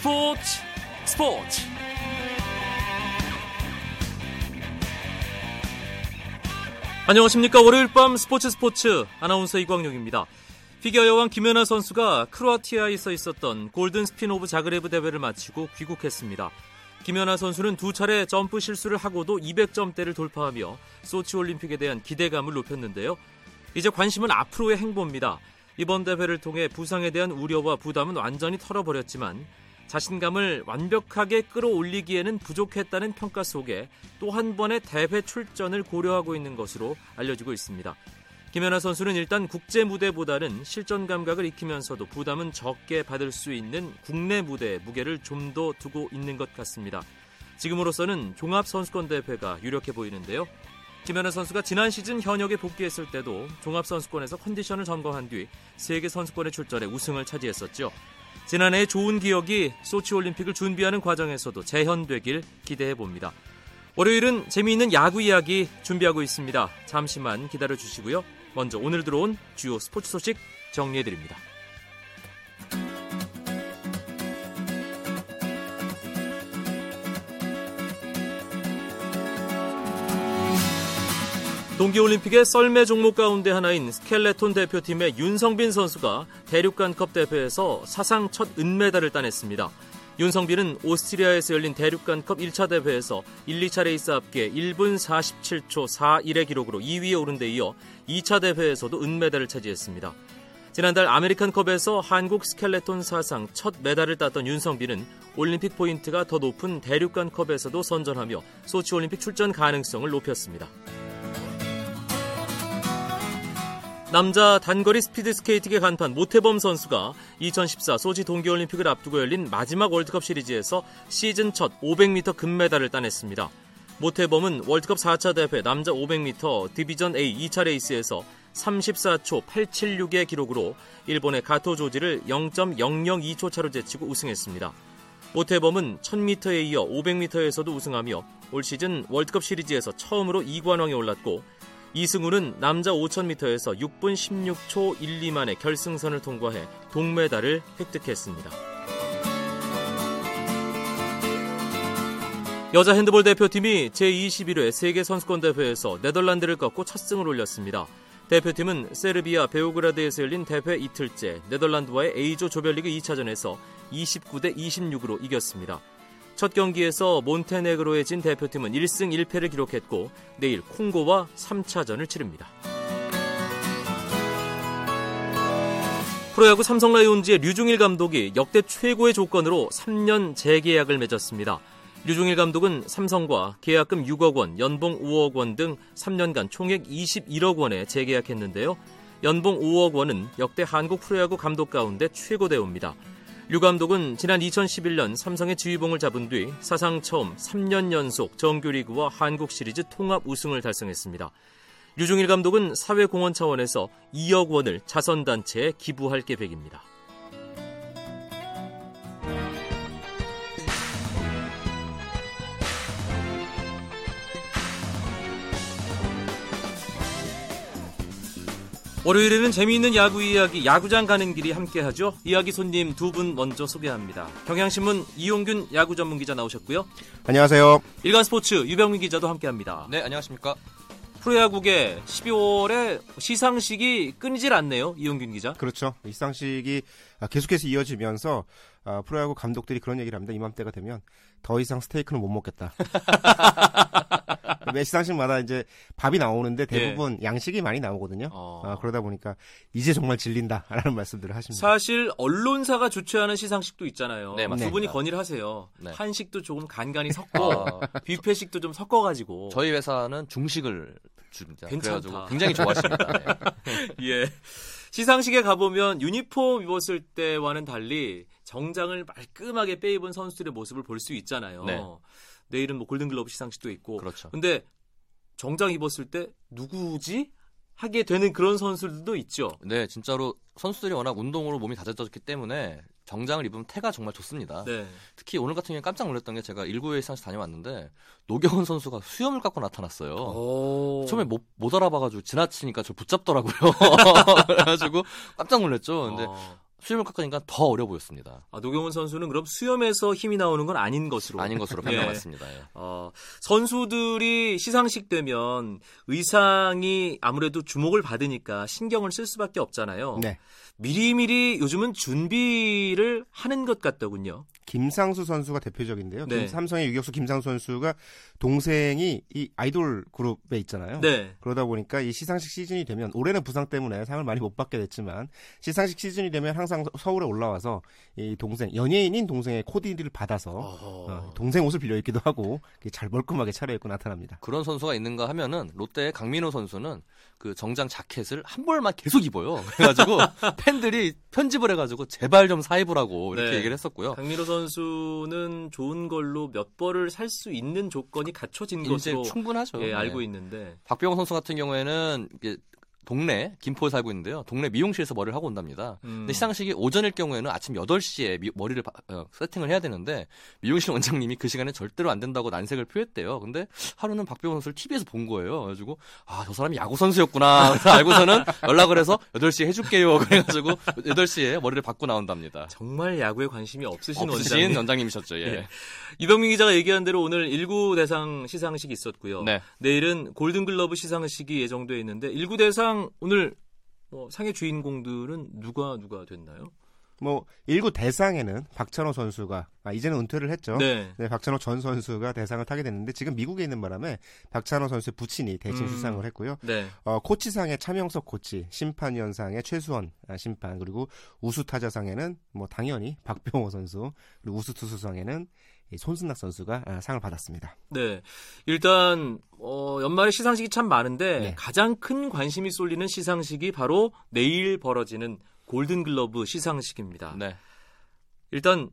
스포츠 스포츠 안녕하십니까 월요일 밤 스포츠 스포츠 아나운서 이광용입니다. 피겨 여왕 김연아 선수가 크로아티아에 서 있었던 Golden Spin of Zagreb 대회를 마치고 귀국했습니다. 김연아 선수는 두 차례 점프 실수를 하고도 200점대를 돌파하며 소치 올림픽에 대한 기대감을 높였는데요. 이제 관심은 앞으로의 행보입니다. 이번 대회를 통해 부상에 대한 우려와 부담은 완전히 털어버렸지만 자신감을 완벽하게 끌어올리기에는 부족했다는 평가 속에 또 한 번의 대회 출전을 고려하고 있는 것으로 알려지고 있습니다. 김연아 선수는 일단 국제 무대보다는 실전 감각을 익히면서도 부담은 적게 받을 수 있는 국내 무대에 무게를 좀 더 두고 있는 것 같습니다. 지금으로서는 종합 선수권 대회가 유력해 보이는데요. 김연아 선수가 지난 시즌 현역에 복귀했을 때도 종합 선수권에서 컨디션을 점검한 뒤 세계 선수권에 출전해 우승을 차지했었죠. 지난해 좋은 기억이 소치 올림픽을 준비하는 과정에서도 재현되길 기대해 봅니다. 월요일은 재미있는 야구 이야기 준비하고 있습니다. 잠시만 기다려 주시고요. 먼저 오늘 들어온 주요 스포츠 소식 정리해 드립니다. 동계올림픽의 썰매 종목 가운데 하나인 스켈레톤 대표팀의 윤성빈 선수가 대륙간컵 대회에서 사상 첫 은메달을 따냈습니다. 윤성빈은 오스트리아에서 열린 대륙간컵 1차 대회에서 1, 2차 레이스 합계 1분 47초 41의 기록으로 2위에 오른 데 이어 2차 대회에서도 은메달을 차지했습니다. 지난달 아메리칸컵에서 한국 스켈레톤 사상 첫 메달을 땄던 윤성빈은 올림픽 포인트가 더 높은 대륙간컵에서도 선전하며 소치 올림픽 출전 가능성을 높였습니다. 남자 단거리 스피드 스케이트계 간판 모태범 선수가 2014 소치 동계올림픽을 앞두고 열린 마지막 월드컵 시리즈에서 시즌 첫 500m 금메달을 따냈습니다. 모태범은 월드컵 4차 대회 남자 500m Division A 2차 레이스에서 34초 876의 기록으로 일본의 가토 조지를 0.002초 차로 제치고 우승했습니다. 모태범은 1000m에 이어 500m에서도 우승하며 올 시즌 월드컵 시리즈에서 처음으로 2관왕에 올랐고 이승우는 남자 5000m에서 6분 16초 1, 2만의 결승선을 통과해 동메달을 획득했습니다. 여자 핸드볼 대표팀이 제21회 세계선수권대회에서 네덜란드를 꺾고 첫 승을 올렸습니다. 대표팀은 세르비아 베오그라드에서 열린 대회 이틀째 네덜란드와의 A조 조별리그 2차전에서 29대 26으로 이겼습니다. 첫 경기에서 몬테네그로에 진 대표팀은 1승 1패를 기록했고 내일 콩고와 3차전을 치릅니다. 프로야구 삼성 라이온즈의 류중일 감독이 역대 최고의 조건으로 3년 재계약을 맺었습니다. 류중일 감독은 삼성과 계약금 6억 원, 연봉 5억 원 등 3년간 총액 21억 원에 재계약했는데요. 연봉 5억 원은 역대 한국 프로야구 감독 가운데 최고 대우입니다. 류 감독은 지난 2011년 삼성의 지휘봉을 잡은 뒤 사상 처음 3년 연속 정규리그와 한국 시리즈 통합 우승을 달성했습니다. 류중일 감독은 사회공헌 차원에서 2억 원을 자선단체에 기부할 계획입니다. 월요일에는 재미있는 야구 이야기 야구장 가는 길이 함께하죠. 이야기 손님 두 분 먼저 소개합니다. 경향신문 이용균 야구 전문 기자 나오셨고요. 안녕하세요. 일간 스포츠 유병민 기자도 함께합니다. 네, 안녕하십니까. 프로야구계 12월에 시상식이 끊이질 않네요. 이용균 기자. 그렇죠. 시상식이 계속해서 이어지면서 아, 프로야구 감독들이 그런 얘기를 합니다. 이맘때가 되면 더 이상 스테이크는 못 먹겠다. 매 시상식마다 이제 밥이 나오는데 대부분 예. 양식이 많이 나오거든요. 어. 아, 그러다 보니까 이제 정말 질린다라는 말씀들을 하십니다. 사실 언론사가 주최하는 시상식도 있잖아요. 네, 두 분이 건의를 하세요. 네. 한식도 조금 간간히 섞고 어. 뷔페식도 좀 섞어가지고. 저희 회사는 중식을 줍니다. 괜찮다. 그래가지고 굉장히 좋아하십니다. 네. 예. 시상식에 가보면 유니폼 입었을 때와는 달리 정장을 말끔하게 빼입은 선수들의 모습을 볼 수 있잖아요. 네. 내일은 뭐 골든글러브 시상식도 있고. 그렇죠. 근데 정장 입었을 때 누구지? 하게 되는 그런 선수들도 있죠. 네, 진짜로 선수들이 워낙 운동으로 몸이 다져졌기 때문에 정장을 입으면 태가 정말 좋습니다. 네. 특히 오늘 같은 경우에 깜짝 놀랐던 게 제가 1구회 시상식 다녀왔는데 노경은 선수가 수염을 깎고 나타났어요. 오. 처음에 못, 못 알아봐가지고 지나치니까 저 붙잡더라고요. 그래가지고 깜짝 놀랐죠. 근데 어. 수염을 깎으니까 더 어려 보였습니다. 아, 노경훈 선수는 그럼 수염에서 힘이 나오는 건 아닌 것으로 아닌 것으로 판명났습니다. 예. 어, 선수들이 시상식 되면 의상이 아무래도 주목을 받으니까 신경을 쓸 수밖에 없잖아요. 네. 미리미리 요즘은 준비를 하는 것 같더군요. 김상수 선수가 대표적인데요. 네. 삼성의 유격수 김상수 선수가 동생이 이 아이돌 그룹에 있잖아요. 네. 그러다 보니까 이 시상식 시즌이 되면 올해는 부상 때문에 상을 많이 못 받게 됐지만 시상식 시즌이 되면 항상 서울에 올라와서 이 동생 연예인인 동생의 코디를 받아서 어, 동생 옷을 빌려 입기도 하고 잘 멀끔하게 차려입고 나타납니다. 그런 선수가 있는가 하면은 롯데의 강민호 선수는 그 정장 자켓을 한 벌만 계속 입어요. 그래가지고 팬들이 편집을 해가지고 제발 좀 사입으라고 이렇게 네. 얘기를 했었고요. 강민호 선수는 좋은 걸로 몇 벌을 살 수 있는 조건이 갖춰진 것으로 충분하죠. 예, 알고 네. 있는데 박병호 선수 같은 경우에는 동네 김포에 살고 있는데요. 동네 미용실에서 머리를 하고 온답니다. 음. 근데 시상식이 오전일 경우에는 아침 8시에 미, 머리를 바, 어, 세팅을 해야 되는데 미용실 원장님이 그 시간에 절대로 안 된다고 난색을 표했대요. 근데 하루는 박병호 선수를 TV에서 본 거예요. 그래가지고 아, 저 사람이 야구 선수였구나. 알고서는 연락을 해서 8시에 해줄게요. 그래가지고 8시에 머리를 받고 나온답니다. 정말 야구에 관심이 없으신, 없으신 원장님. 원장님이셨죠. 예. 예. 이동민 기자가 얘기한 대로 오늘 1구 대상 시상식이 있었고요. 네. 내일은 골든글러브 시상식이 예정돼 있는데 1구 대상 오늘 뭐 상의 주인공들은 누가 누가 됐나요? 뭐 1구 대상에는 박찬호 선수가 아 이제는 은퇴를 했죠. 네. 네. 박찬호 전 선수가 대상을 타게 됐는데 지금 미국에 있는 바람에 박찬호 선수의 부친이 대신 음. 수상을 했고요. 네. 어, 코치상의 차명석 코치, 심판위원상의 최수원 아, 심판 그리고 우수 타자상에는 뭐 당연히 박병호 선수 그리고 우수 투수상에는 손승락 선수가 아, 상을 받았습니다. 네. 일단 어, 연말에 시상식이 참 많은데 네. 가장 큰 관심이 쏠리는 시상식이 바로 내일 벌어지는 골든글러브 시상식입니다. 네. 일단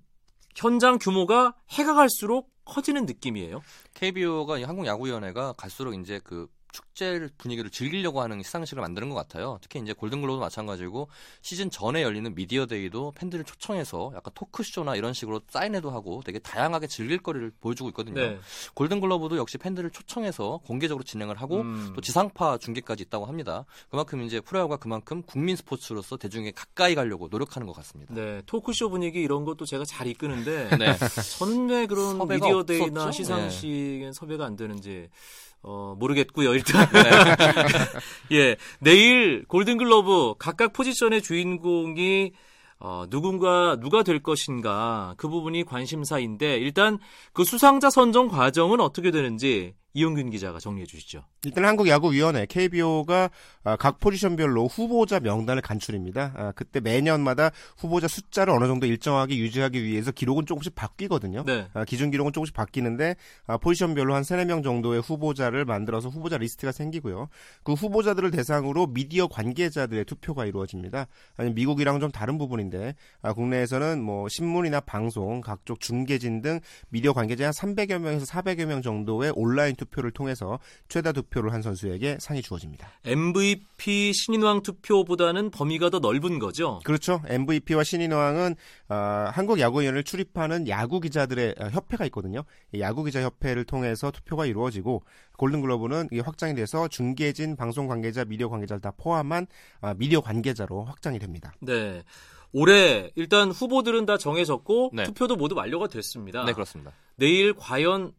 현장 규모가 해가 갈수록 커지는 느낌이에요. KBO가 한국 야구위원회가 갈수록 이제 그 축제 분위기를 즐기려고 하는 시상식을 만드는 것 같아요. 특히 이제 골든글로브도 마찬가지고 시즌 전에 열리는 미디어데이도 팬들을 초청해서 약간 토크쇼나 이런 식으로 사인회도 하고 되게 다양하게 즐길 거리를 보여주고 있거든요. 네. 골든글로브도 역시 팬들을 초청해서 공개적으로 진행을 하고 음. 또 지상파 중계까지 있다고 합니다. 그만큼 이제 프로야구가 그만큼 국민 스포츠로서 대중에 가까이 가려고 노력하는 것 같습니다. 네, 토크쇼 분위기 이런 것도 제가 잘 이끄는데 네. 저는 왜 그런 미디어데이나 시상식엔 네. 섭외가 안 되는지 어, 모르겠고요, 일단. 네. 예. 내일 골든글러브 각각 포지션의 주인공이 어, 누군가, 누가 될 것인가, 그 부분이 관심사인데, 일단 그 수상자 선정 과정은 어떻게 되는지 이용균 기자가 정리해 주시죠. 일단 한국야구위원회 KBO가 아, 각 포지션별로 후보자 명단을 간출입니다. 아, 그때 매년마다 후보자 숫자를 어느 정도 일정하게 유지하기 위해서 기록은 조금씩 바뀌거든요. 네. 아, 기준 기록은 조금씩 바뀌는데 포지션별로 한 3, 4명 정도의 후보자를 만들어서 후보자 리스트가 생기고요. 그 후보자들을 대상으로 미디어 관계자들의 투표가 이루어집니다. 미국이랑 좀 다른 부분인데 국내에서는 뭐 신문이나 방송, 각종 중계진 등 미디어 관계자 한 300여 명에서 400여 명 정도의 온라인 투표 를 통해서 최다 투표를 한 선수에게 상이 주어집니다. MVP 신인왕 투표보다는 범위가 더 넓은 거죠? 그렇죠. MVP와 신인왕은 어, 한국 야구위원회를 출입하는 야구 기자들의 어, 협회가 있거든요. 야구 기자 협회를 통해서 투표가 이루어지고 골든글러브는 이게 확장이 돼서 중계진, 방송 관계자, 미디어 관계자를 다 포함한 어, 미디어 관계자로 확장이 됩니다. 네. 올해 일단 후보들은 다 정해졌고 네. 투표도 모두 완료가 됐습니다. 네, 그렇습니다. 내일 과연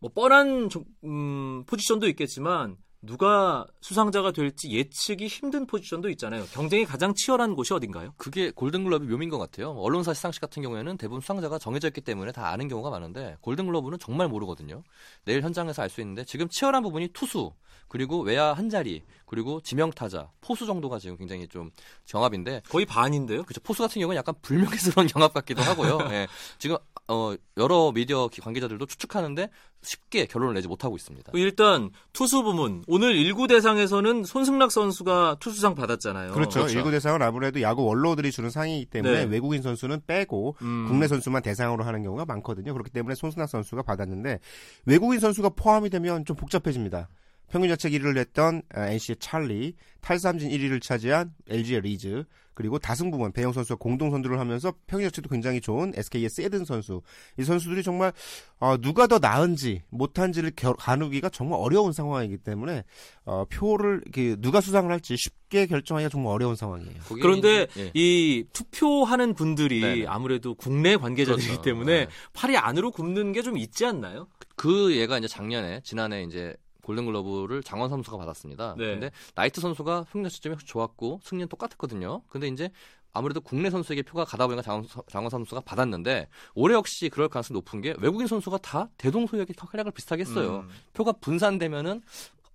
뭐 뻔한 음, 포지션도 있겠지만 누가 수상자가 될지 예측이 힘든 포지션도 있잖아요. 경쟁이 가장 치열한 곳이 어딘가요? 그게 골든글러브 묘미인 것 같아요. 언론사 시상식 같은 경우에는 대부분 수상자가 정해져 있기 때문에 다 아는 경우가 많은데 골든글러브는 정말 모르거든요. 내일 현장에서 알 수 있는데 지금 치열한 부분이 투수 그리고 외야 한 자리 그리고 지명타자 포수 정도가 지금 굉장히 좀 경합인데 거의 반인데요. 그렇죠. 포수 같은 경우는 약간 불명예스러운 경합 같기도 하고요. 네. 지금 어, 여러 미디어 관계자들도 추측하는데 쉽게 결론을 내지 못하고 있습니다. 일단 투수 부문 오늘 1구 대상에서는 손승락 선수가 투수상 받았잖아요. 그렇죠. 그렇죠. 1구 대상은 아무래도 야구 원로들이 주는 상이기 때문에 네. 외국인 선수는 빼고 음. 국내 선수만 대상으로 하는 경우가 많거든요. 그렇기 때문에 손승락 선수가 받았는데 외국인 선수가 포함이 되면 좀 복잡해집니다. 평균 자책 1위를 했던 NC의 찰리, 탈삼진 1위를 차지한 LG의 리즈, 그리고 다승부만 배영 선수가 공동 선두를 하면서 평균 자체도 굉장히 좋은 SK의 세든 선수. 이 선수들이 정말 어, 누가 더 나은지 못한지를 겨, 가누기가 정말 어려운 상황이기 때문에 어, 표를 이렇게 누가 수상을 할지 쉽게 결정하기가 정말 어려운 상황이에요. 그런데 예. 이 투표하는 분들이 네네. 아무래도 국내 관계자들이기 그렇죠. 때문에 네. 팔이 안으로 굽는 게 좀 있지 않나요? 그 얘가 이제 작년에 지난해 이제 골든글러브를 장원 선수가 받았습니다. 네. 근데 나이트 선수가 평균 시점이 좋았고 승리는 똑같았거든요. 근데 이제 아무래도 국내 선수에게 표가 가다 보니까 장원, 장원 선수가 받았는데 올해 역시 그럴 가능성이 높은 게 외국인 선수가 다 대동소이하게 활약을 비슷하게 했어요. 음. 표가 분산되면은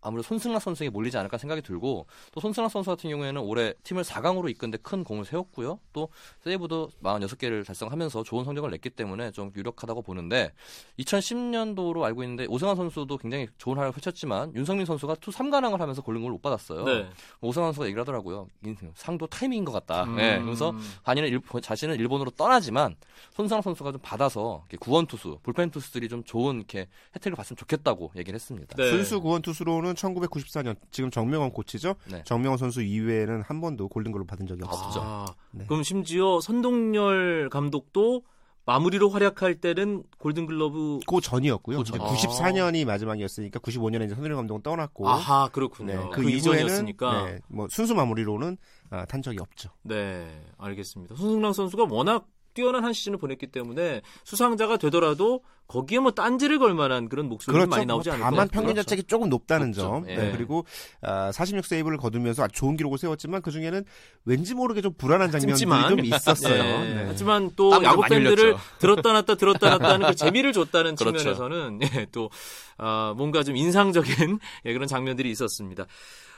아무래도 손승락 선수에게 몰리지 않을까 생각이 들고 또 손승락 선수 같은 경우에는 올해 팀을 4강으로 이끈데 큰 공을 세웠고요. 또 세이브도 46개를 달성하면서 좋은 성적을 냈기 때문에 좀 유력하다고 보는데 2010년도로 알고 있는데 오승환 선수도 굉장히 좋은 활약을 펼쳤지만 윤석민 선수가 투수 3관왕을 하면서 골든글러브를 못 받았어요. 네. 오승환 선수가 얘기를 하더라고요. 상도 타이밍인 것 같다. 음. 네. 그래서 반인은 일, 자신은 일본으로 떠나지만 손승락 선수가 좀 받아서 구원 투수, 불펜 투수들이 좀 좋은 이렇게 혜택을 봤으면 좋겠다고 얘기를 했습니다. 네. 순수 구원 투수로는 1994년 지금 정명원 코치죠. 네. 정명원 선수 이외에는 한 번도 골든글로 받은 적이 없었죠. 아, 네. 그럼 심지어 선동열 감독도 마무리로 활약할 때는 골든글러브 그 전이었고요. 그 전. 94년이 마지막이었으니까 95년에 이제 선동열 감독은 떠났고 아하 그렇군요. 네, 그, 그 이전이었으니까 네, 뭐 순수 마무리로는 아, 탄 적이 없죠. 네, 알겠습니다. 손승락 선수가 워낙 뛰어난 한 시즌을 보냈기 때문에 수상자가 되더라도 거기에 뭐 딴지를 걸 만한 그런 목소리가 그렇죠. 많이 나오지 않을까 다만 평균 그렇죠. 자책이 조금 높다는 높죠. 점. 예. 네. 그리고 아, 46 세이브를 거두면서 아주 좋은 기록을 세웠지만 그 중에는 왠지 모르게 좀 불안한 장면들이 좀 있었어요. 네. 네. 하지만 또 야구 팬들을 들었다 놨다 들었다 놨다 하는 그 재미를 줬다는 그렇죠. 측면에서는 예, 또 아, 뭔가 좀 인상적인 예, 그런 장면들이 있었습니다.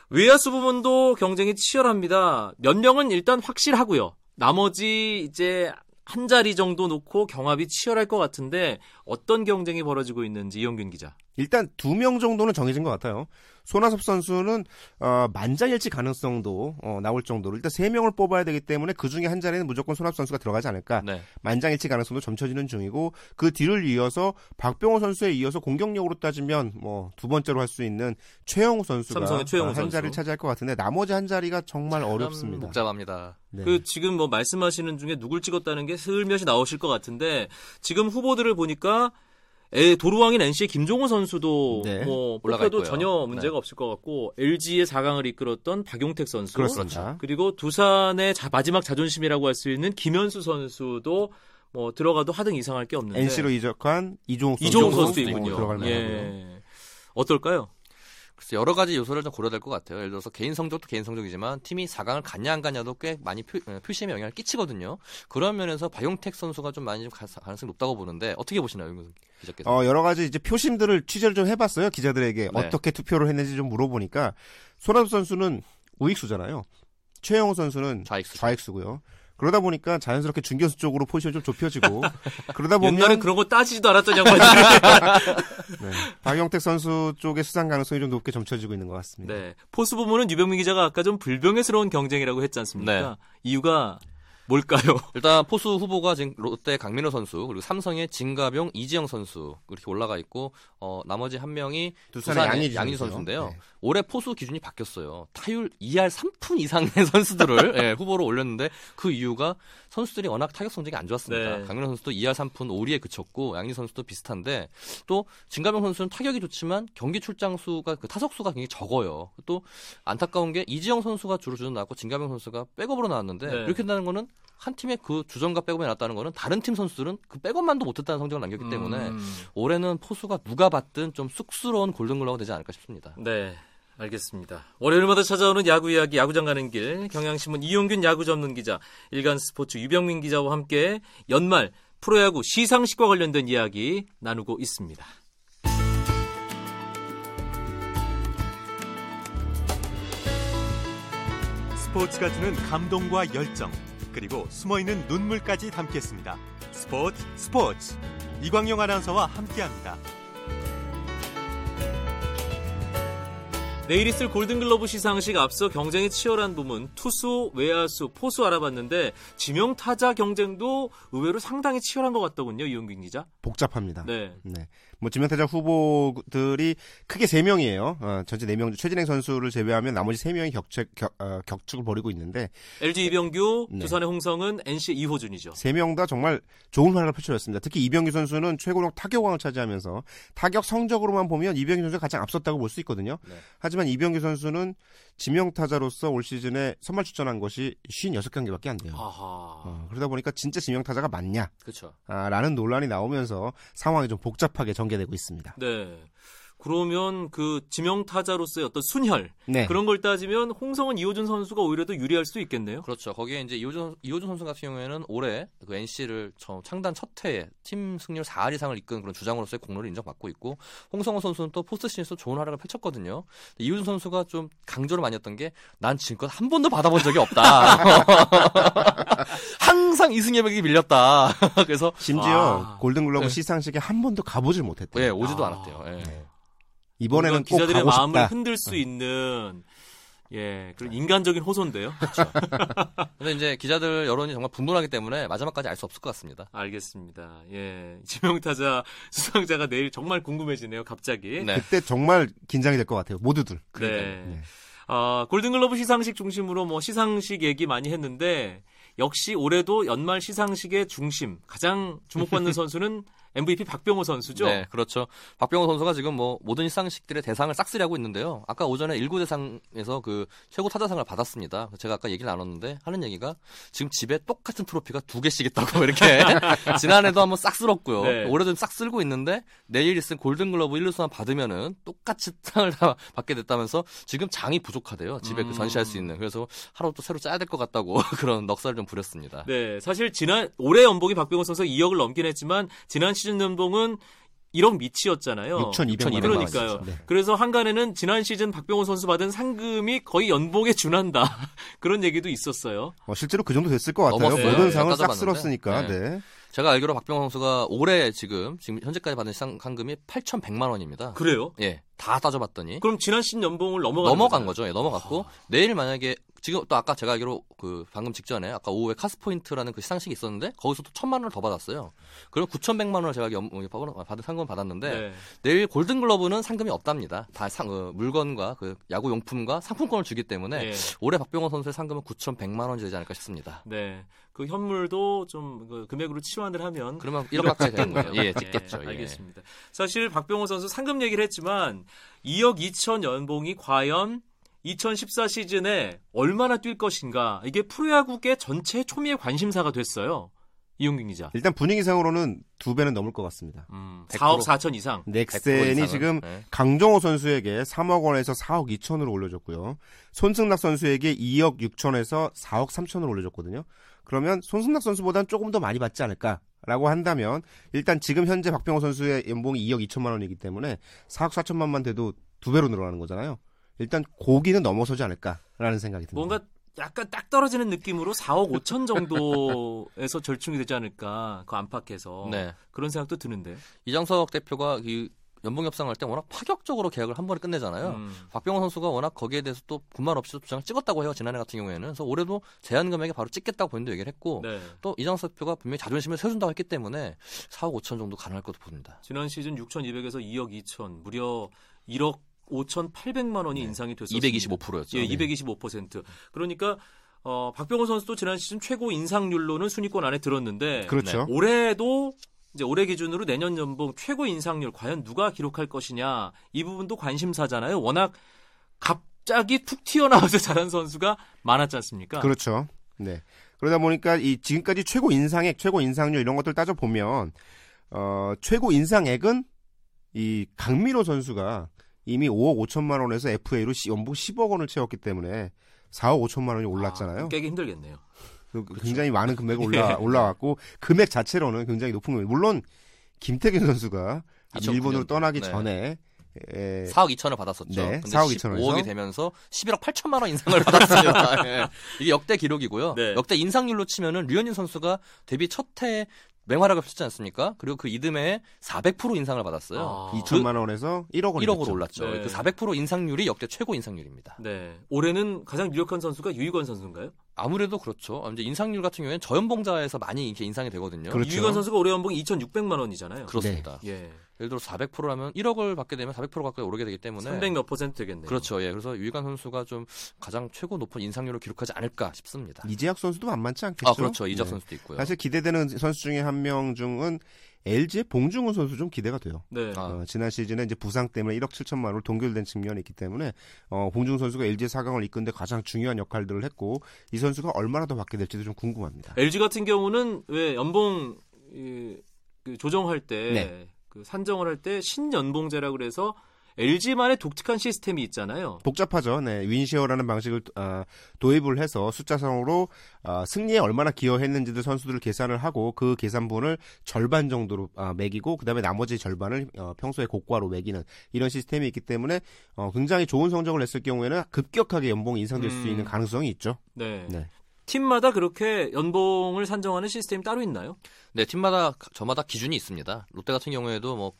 외야수 부분도 경쟁이 치열합니다. 몇 명은 일단 확실하고요. 나머지 이제 한 자리 정도 놓고 경합이 치열할 것 같은데 어떤 경쟁이 벌어지고 있는지 이영균 기자. 일단 두 명 정도는 정해진 것 같아요. 손아섭 선수는 어, 만장일치 가능성도 어, 나올 정도로 일단 세 명을 뽑아야 되기 때문에 그 중에 한 자리는 무조건 손아섭 선수가 들어가지 않을까. 네. 만장일치 가능성도 점쳐지는 중이고 그 뒤를 이어서 박병호 선수에 이어서 공격력으로 따지면 뭐 두 번째로 할 수 있는 최영우 선수가 최영우 한 선수. 자리를 차지할 것 같은데 나머지 한 자리가 정말 어렵습니다. 복잡합니다. 네. 그 지금 뭐 말씀하시는 중에 누굴 찍었다는 게 슬며시 나오실 것 같은데 지금 후보들을 보니까 에, 도루왕인 NC의 김종호 선수도 네. 뭐 뽑혀도 전혀 문제가 네. 없을 것 같고 LG의 4강을 이끌었던 박용택 선수 그렇습니다. 그리고 두산의 자, 마지막 자존심이라고 할 수 있는 김현수 선수도 뭐 들어가도 하등 이상할 게 없는데 NC로 이적한 이종욱 선수 이종욱 선수 있군요. 들어갈 예. 어떨까요? 그래서 여러 가지 요소를 좀 고려될 것 같아요. 예를 들어서 개인 성적도 개인 성적이지만 팀이 4강을 갔냐 안 갔냐도 꽤 많이 표, 어, 표심에 영향을 끼치거든요. 그런 면에서 박용택 선수가 좀 많이 좀 가능성이 높다고 보는데 어떻게 보시나요, 기자께서? 어, 여러 가지 이제 표심들을 취재를 좀 해봤어요. 기자들에게 네. 어떻게 투표를 했는지 좀 물어보니까 손아섭 선수는 우익수잖아요. 최영호 선수는 좌익수. 좌익수고요. 그러다 보니까 자연스럽게 중견수 쪽으로 포지션이 좀 좁혀지고 그러다 보면 옛날에 그런 거 따지지도 않았던 양반이 네. 박영택 선수 쪽의 수상 가능성이 좀 높게 점쳐지고 있는 것 같습니다. 네. 포수 부문은 유병민 기자가 아까 좀 불병해스러운 경쟁이라고 했지 않습니까? 네. 이유가 뭘까요? 일단 포수 후보가 지금 롯데 강민호 선수 그리고 삼성의 진가병 이지영 선수 이렇게 올라가 있고 어, 나머지 한 명이 두산의 양희 양희 선수인데요. 네. 올해 포수 기준이 바뀌었어요. 타율 2할 3푼 이상의 선수들을 예, 후보로 올렸는데 그 이유가 선수들이 워낙 타격 성적이 안 좋았습니다. 네. 강민호 선수도 2할 3푼 5리에 그쳤고 양희 선수도 비슷한데 또 진가병 선수는 타격이 좋지만 경기 출장 수가 그 타석 수가 굉장히 적어요. 또 안타까운 게 이지영 선수가 주로 주전 나왔고 진가병 선수가 백업으로 나왔는데 네. 이렇게 된다는 거는 한 팀의 그 주전과 백업이 났다는 거는 다른 팀 선수들은 그 백업만도 못했다는 성적을 남겼기 때문에 음. 올해는 포수가 누가 받든 좀 쑥스러운 골든글러가 되지 않을까 싶습니다. 네. 알겠습니다. 월요일마다 찾아오는 야구 이야기, 야구장 가는 길, 경향신문 이용균 야구 전문 기자, 일간 스포츠 유병민 기자와 함께 연말 프로야구 시상식과 관련된 이야기 나누고 있습니다. 스포츠가 주는 감동과 열정, 그리고 숨어있는 눈물까지 담겠습니다. 스포츠 스포츠 이광용 아나운서와 함께합니다. 내일 있을 골든글러브 시상식 앞서 경쟁이 치열한 부문 투수, 외야수, 포수 알아봤는데 지명 타자 경쟁도 의외로 상당히 치열한 것 같더군요. 이용균 기자. 복잡합니다. 네. 네. 뭐 지명타자 후보들이 크게 3명이에요. 어, 전체 4명 중 최진행 선수를 제외하면 나머지 3명이 격책, 격, 어, 격축을 벌이고 있는데 LG 이병규, 네. 두산의 홍성은 NC 이호준이죠. 3명 다 정말 좋은 활약을 펼쳐졌습니다. 특히 이병규 선수는 최고령 타격왕을 차지하면서 타격 성적으로만 보면 이병규 선수가 가장 앞섰다고 볼 수 있거든요. 네. 하지만 이병규 선수는 지명타자로서 올 시즌에 선발 출전한 것이 56경기밖에 안 돼요. 어, 그러다 보니까 진짜 지명타자가 맞냐? 그렇죠. 아, 라는 논란이 나오면서 상황이 좀 복잡하게 전개되고 있습니다. 네. 그러면 그 지명 타자로서의 어떤 순혈 네. 그런 걸 따지면 홍성은 이호준 선수가 오히려 더 유리할 수 있겠네요. 그렇죠. 거기에 이제 이호준 이호준 선수 같은 경우에는 올해 그 NC를 창단 첫 해에 팀 승률 4할 이상을 이끈 그런 주장으로서의 공로를 인정받고 있고 홍성호 선수는 또 포스트 시즌에서 좋은 활약을 펼쳤거든요. 이호준 선수가 좀 강조를 많이 했던 게 난 지금껏 한 번도 받아본 적이 없다. 항상 이승엽에게 밀렸다. 그래서 심지어 아, 골든글러브 네. 시상식에 한 번도 가보질 못했대요. 네, 오지도 아, 않았대요. 네. 이번에는 기자들의 마음을 싶다. 흔들 수 있는 예, 그런 인간적인 호소인데요. 그렇죠. 근데 이제 기자들 여론이 정말 분분하기 때문에 마지막까지 알 수 없을 것 같습니다. 알겠습니다. 예, 지명타자 수상자가 내일 정말 궁금해지네요. 갑자기. 네. 그때 정말 긴장이 될 것 같아요. 모두들. 네. 네. 아, 골든글러브 시상식 중심으로 뭐 시상식 얘기 많이 했는데 역시 올해도 연말 시상식의 중심, 가장 주목받는 선수는 MVP 박병호 선수죠. 네, 그렇죠. 박병호 선수가 지금 뭐 모든 시상식들의 대상을 싹쓸이 하고 있는데요. 아까 오전에 1구 대상에서 그 최고 타자상을 받았습니다. 제가 아까 얘기를 나눴는데 하는 얘기가 지금 집에 똑같은 트로피가 두 개씩 있다고 이렇게 지난해도 한번 싹 쓸었고요. 네. 올해도 싹 쓸고 있는데 내일 있을 골든글러브 1루수만 받으면은 똑같이 상을 다 받게 됐다면서 지금 장이 부족하대요. 집에 그 음. 그 전시할 수 있는. 그래서 하루 또 새로 짜야 될 것 같다고 그런 넉살을 좀 부렸습니다. 네, 사실 지난 올해 연봉이 박병호 선수가 2억을 넘긴 했지만 지난 시즌 연봉은 1억 미치였잖아요. 6,200만 그러니까요. 네. 그래서 한간에는 지난 시즌 박병호 선수 받은 상금이 거의 연봉에 준한다. 그런 얘기도 있었어요. 어, 실제로 그 정도 됐을 것 같아요. 넘었어요. 모든 상을 싹 쓸었으니까. 네. 네. 제가 알기로 박병호 선수가 올해 지금 지금 현재까지 받은 상금이 8,100만 원입니다. 그래요? 예. 다 따져봤더니 그럼 지난 시즌 연봉을 넘어간 넘어간 거죠. 예, 넘어갔고 하... 내일 만약에 지금 또 아까 제가 알기로 그 방금 직전에 아까 오후에 카스포인트라는 그 시상식이 있었는데 거기서 또 천만 원을 더 받았어요. 그럼 9,100만 원을 제가 염, 받은 상금 을 받았는데 네. 내일 골든글러브는 상금이 없답니다. 다 상, 어, 물건과 그 야구 용품과 상품권을 주기 때문에 네. 올해 박병호 선수의 상금은 9,100만 원이 되지 않을까 싶습니다. 네. 그 현물도 좀 그 금액으로 치환을 하면 그러면 1억 가까지 되는 거예요. 예, 찍겠죠. 네, 알겠습니다. 예. 사실 박병호 선수 상금 얘기를 했지만 2억 2천 연봉이 과연 2014 시즌에 얼마나 뛸 것인가 이게 프로야구계 전체 초미의 관심사가 됐어요. 이용균 기자. 일단 분위기상으로는 두 배는 넘을 것 같습니다. 음, 4억 4천 이상. 넥센이 지금 네. 강정호 선수에게 3억 원에서 4억 2천으로 올려줬고요. 손승락 선수에게 2억 6천에서 4억 3천으로 올려줬거든요. 그러면 손승락 선수보다는 조금 더 많이 받지 않을까 라고 한다면 일단 지금 현재 박병호 선수의 연봉이 2억 2천만 원이기 때문에 4억 4천만만 돼도 두 배로 늘어나는 거잖아요. 일단 고기는 넘어서지 않을까라는 생각이 듭니다. 뭔가 약간 딱 떨어지는 느낌으로 4억 5천 정도에서 절충이 되지 않을까 그 안팎에서 네. 그런 생각도 드는데 이장석 대표가 이 연봉 협상할 때 워낙 파격적으로 계약을 한 번에 끝내잖아요. 음. 박병호 선수가 워낙 거기에 대해서 또 군말 없이 도장을 찍었다고 해요. 지난해 같은 경우에는. 그래서 올해도 제한 금액에 바로 찍겠다고 본인도 얘기를 했고 네. 또 이장석 대표가 분명히 자존심을 세준다고 했기 때문에 4억 5천 정도 가능할 것도 봅니다. 지난 시즌 6,200에서 2억 2천 무려 1억 5,800만 원이 네. 인상이 됐었습니다. 225%였죠. 예, 225%. 그러니까 어, 박병호 선수도 지난 시즌 최고 인상률로는 순위권 안에 들었는데 그렇죠. 네. 올해도 이제 올해 기준으로 내년 연봉 최고 인상률 과연 누가 기록할 것이냐 이 부분도 관심사잖아요. 워낙 갑자기 툭 튀어나와서 잘한 선수가 많았지 않습니까? 그렇죠. 네. 그러다 보니까 이 지금까지 최고 인상액, 최고 인상률 이런 것들 따져 보면 어, 최고 인상액은 이 강민호 선수가 이미 5억 5천만 원에서 FA로 연봉 10억 원을 채웠기 때문에 4억 5천만 원이 올랐잖아요. 아, 깨기 힘들겠네요. 그 그렇죠. 굉장히 많은 금액이 올라 예. 올라왔고 금액 자체로는 굉장히 높은 금액. 물론 김태균 선수가 일본으로 떠나기 네. 전에 에... 4억 2천을 받았었죠. 네, 근데 4억 5억이 되면서 11억 8천만 원 인상을 받았습니다. 네. 이게 역대 기록이고요. 네. 역대 인상률로 치면은 류현진 선수가 데뷔 첫 해 맹활약을 펼쳤지 않습니까? 그리고 그 이듬해에 400% 인상을 받았어요. 아. 2천만 원에서 1억 원 1억으로 올랐죠. 네. 그400% 인상률이 역대 최고 인상률입니다. 네. 올해는 가장 유력한 선수가 유희권 선수인가요? 아무래도 그렇죠. 이제 인상률 같은 경우에는 저연봉자에서 많이 이렇게 인상이 되거든요. 그렇죠. 유희관 선수가 올해 연봉이 2,600만 원이잖아요. 그렇습니다. 네. 예. 예를 들어 400%라면 1억을 받게 되면 400% 가까이 오르게 되기 때문에 300 몇 퍼센트 되겠네요. 그렇죠. 예. 그래서 유희관 선수가 좀 가장 최고 높은 인상률을 기록하지 않을까 싶습니다. 이재학 선수도 만만치 않겠죠. 아, 그렇죠. 이재학 네. 선수도 있고요. 사실 기대되는 선수 중에 한 명 중은 LG의 봉중훈 선수 좀 기대가 돼요. 네. 어, 지난 시즌에 이제 부상 때문에 1억 7천만 원을 동결된 측면이 있기 때문에 어, 봉중훈 선수가 LG의 4강을 이끈데 가장 중요한 역할들을 했고 이 선수가 얼마나 더 받게 될지도 좀 궁금합니다. LG 같은 경우는 왜 연봉 이, 그 조정할 때 네. 그 산정을 할 때 신연봉제라 그래서 LG만의 독특한 시스템이 있잖아요. 복잡하죠. 네, 윈시어라는 방식을 어, 도입을 해서 숫자상으로 어, 승리에 얼마나 기여했는지도 선수들을 계산을 하고 그 계산분을 절반 정도로 어, 매기고 그다음에 나머지 절반을 어, 평소에 고과로 매기는 이런 시스템이 있기 때문에 어, 굉장히 좋은 성적을 냈을 경우에는 급격하게 연봉이 인상될 음... 수 있는 가능성이 있죠. 네. 네. 팀마다 그렇게 연봉을 산정하는 시스템이 따로 있나요? 네, 팀마다 저마다 기준이 있습니다. 롯데 같은 경우에도 뭐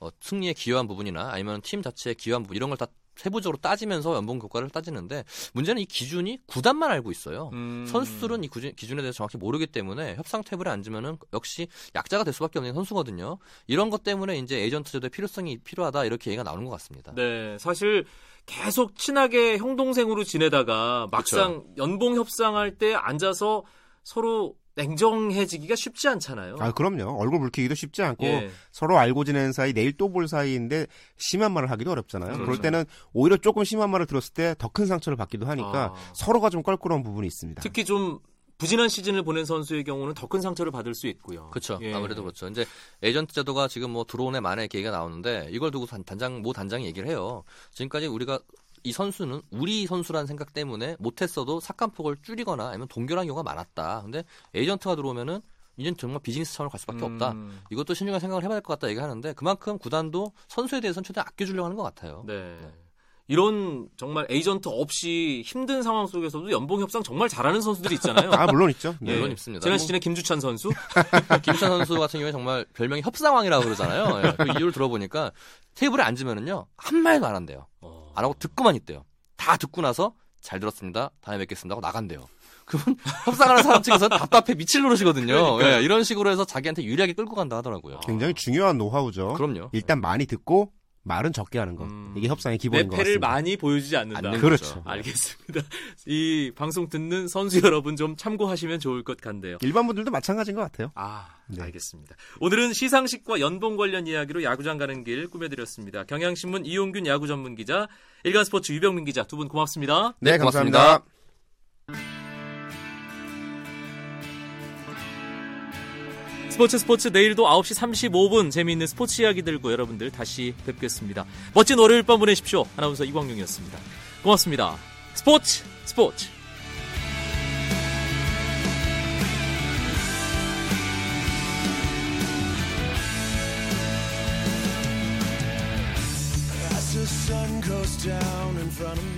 어, 승리에 기여한 부분이나 아니면 팀 자체에 기여한 부분 이런 걸 다 세부적으로 따지면서 연봉 교과를 따지는데 문제는 이 기준이 구단만 알고 있어요. 음... 선수들은 이 기준에 대해서 정확히 모르기 때문에 협상 테이블에 앉으면은 역시 약자가 될 수밖에 없는 선수거든요. 이런 것 때문에 이제 에이전트 제도의 필요성이 필요하다 이렇게 얘기가 나오는 것 같습니다. 네, 사실 계속 친하게 형 동생으로 지내다가 막상 그쵸. 연봉 협상할 때 앉아서 서로 냉정해지기가 쉽지 않잖아요. 아, 그럼요. 얼굴 붉히기도 쉽지 않고 예. 서로 알고 지내는 사이 내일 또 볼 사이인데 심한 말을 하기도 어렵잖아요. 그렇죠. 그럴 때는 오히려 조금 심한 말을 들었을 때 더 큰 상처를 받기도 하니까 아. 서로가 좀 껄끄러운 부분이 있습니다. 특히 좀 부진한 시즌을 보낸 선수의 경우는 더 큰 상처를 받을 수 있고요. 그렇죠. 예. 아무래도 그렇죠. 이제 에이전트 제도가 지금 뭐 들어온에 만에 얘기가 나오는데 이걸 두고 단장 모 단장이 얘기를 해요. 지금까지 우리가 이 선수는 우리 선수라는 생각 때문에 못했어도 삭감폭을 줄이거나 아니면 동결한 경우가 많았다. 근데 에이전트가 들어오면은 이젠 정말 비즈니스 차원으로 갈 수밖에 음. 없다. 이것도 신중한 생각을 해봐야 될 것 같다 얘기하는데 그만큼 구단도 선수에 대해서는 최대한 아껴주려고 하는 것 같아요. 네. 네. 이런 정말 에이전트 없이 힘든 상황 속에서도 연봉 협상 정말 잘하는 선수들이 있잖아요. 아 물론 있죠. 네. 물론 있습니다. 지난 시즌에 김주찬 선수, 김주찬 선수 같은 경우에 정말 별명이 협상왕이라고 그러잖아요. 예. 그 이유를 들어보니까 테이블에 앉으면은요 한 말도 안 한대요. 어... 안 하고 듣고만 있대요. 다 듣고 나서 잘 들었습니다. 다음에 뵙겠습니다 하고 나간대요. 그분 협상하는 사람 측에서 답답해 미칠 노릇이거든요. 예, 이런 식으로 해서 자기한테 유리하게 끌고 간다 하더라고요. 굉장히 중요한 노하우죠. 그럼요. 일단 많이 듣고 말은 적게 하는 거. 음... 이게 협상의 기본인 것 같습니다. 많이 보여주지 않는다. 그렇죠. 알겠습니다. 이 방송 듣는 선수 여러분 좀 참고하시면 좋을 것 같네요. 일반 분들도 마찬가지인 것 같아요. 아, 네. 알겠습니다. 오늘은 시상식과 연봉 관련 이야기로 야구장 가는 길 꾸며드렸습니다. 경향신문 이용균 야구 전문 기자, 일간스포츠 유병민 기자 두 분 고맙습니다. 네, 감사합니다. 고맙습니다. 스포츠 스포츠 내일도 9시 35분 재미있는 스포츠 이야기 들고 여러분들 다시 뵙겠습니다. 멋진 월요일 밤 보내십시오. 아나운서 이광용이었습니다. 고맙습니다. 스포츠 스포츠 down in front of me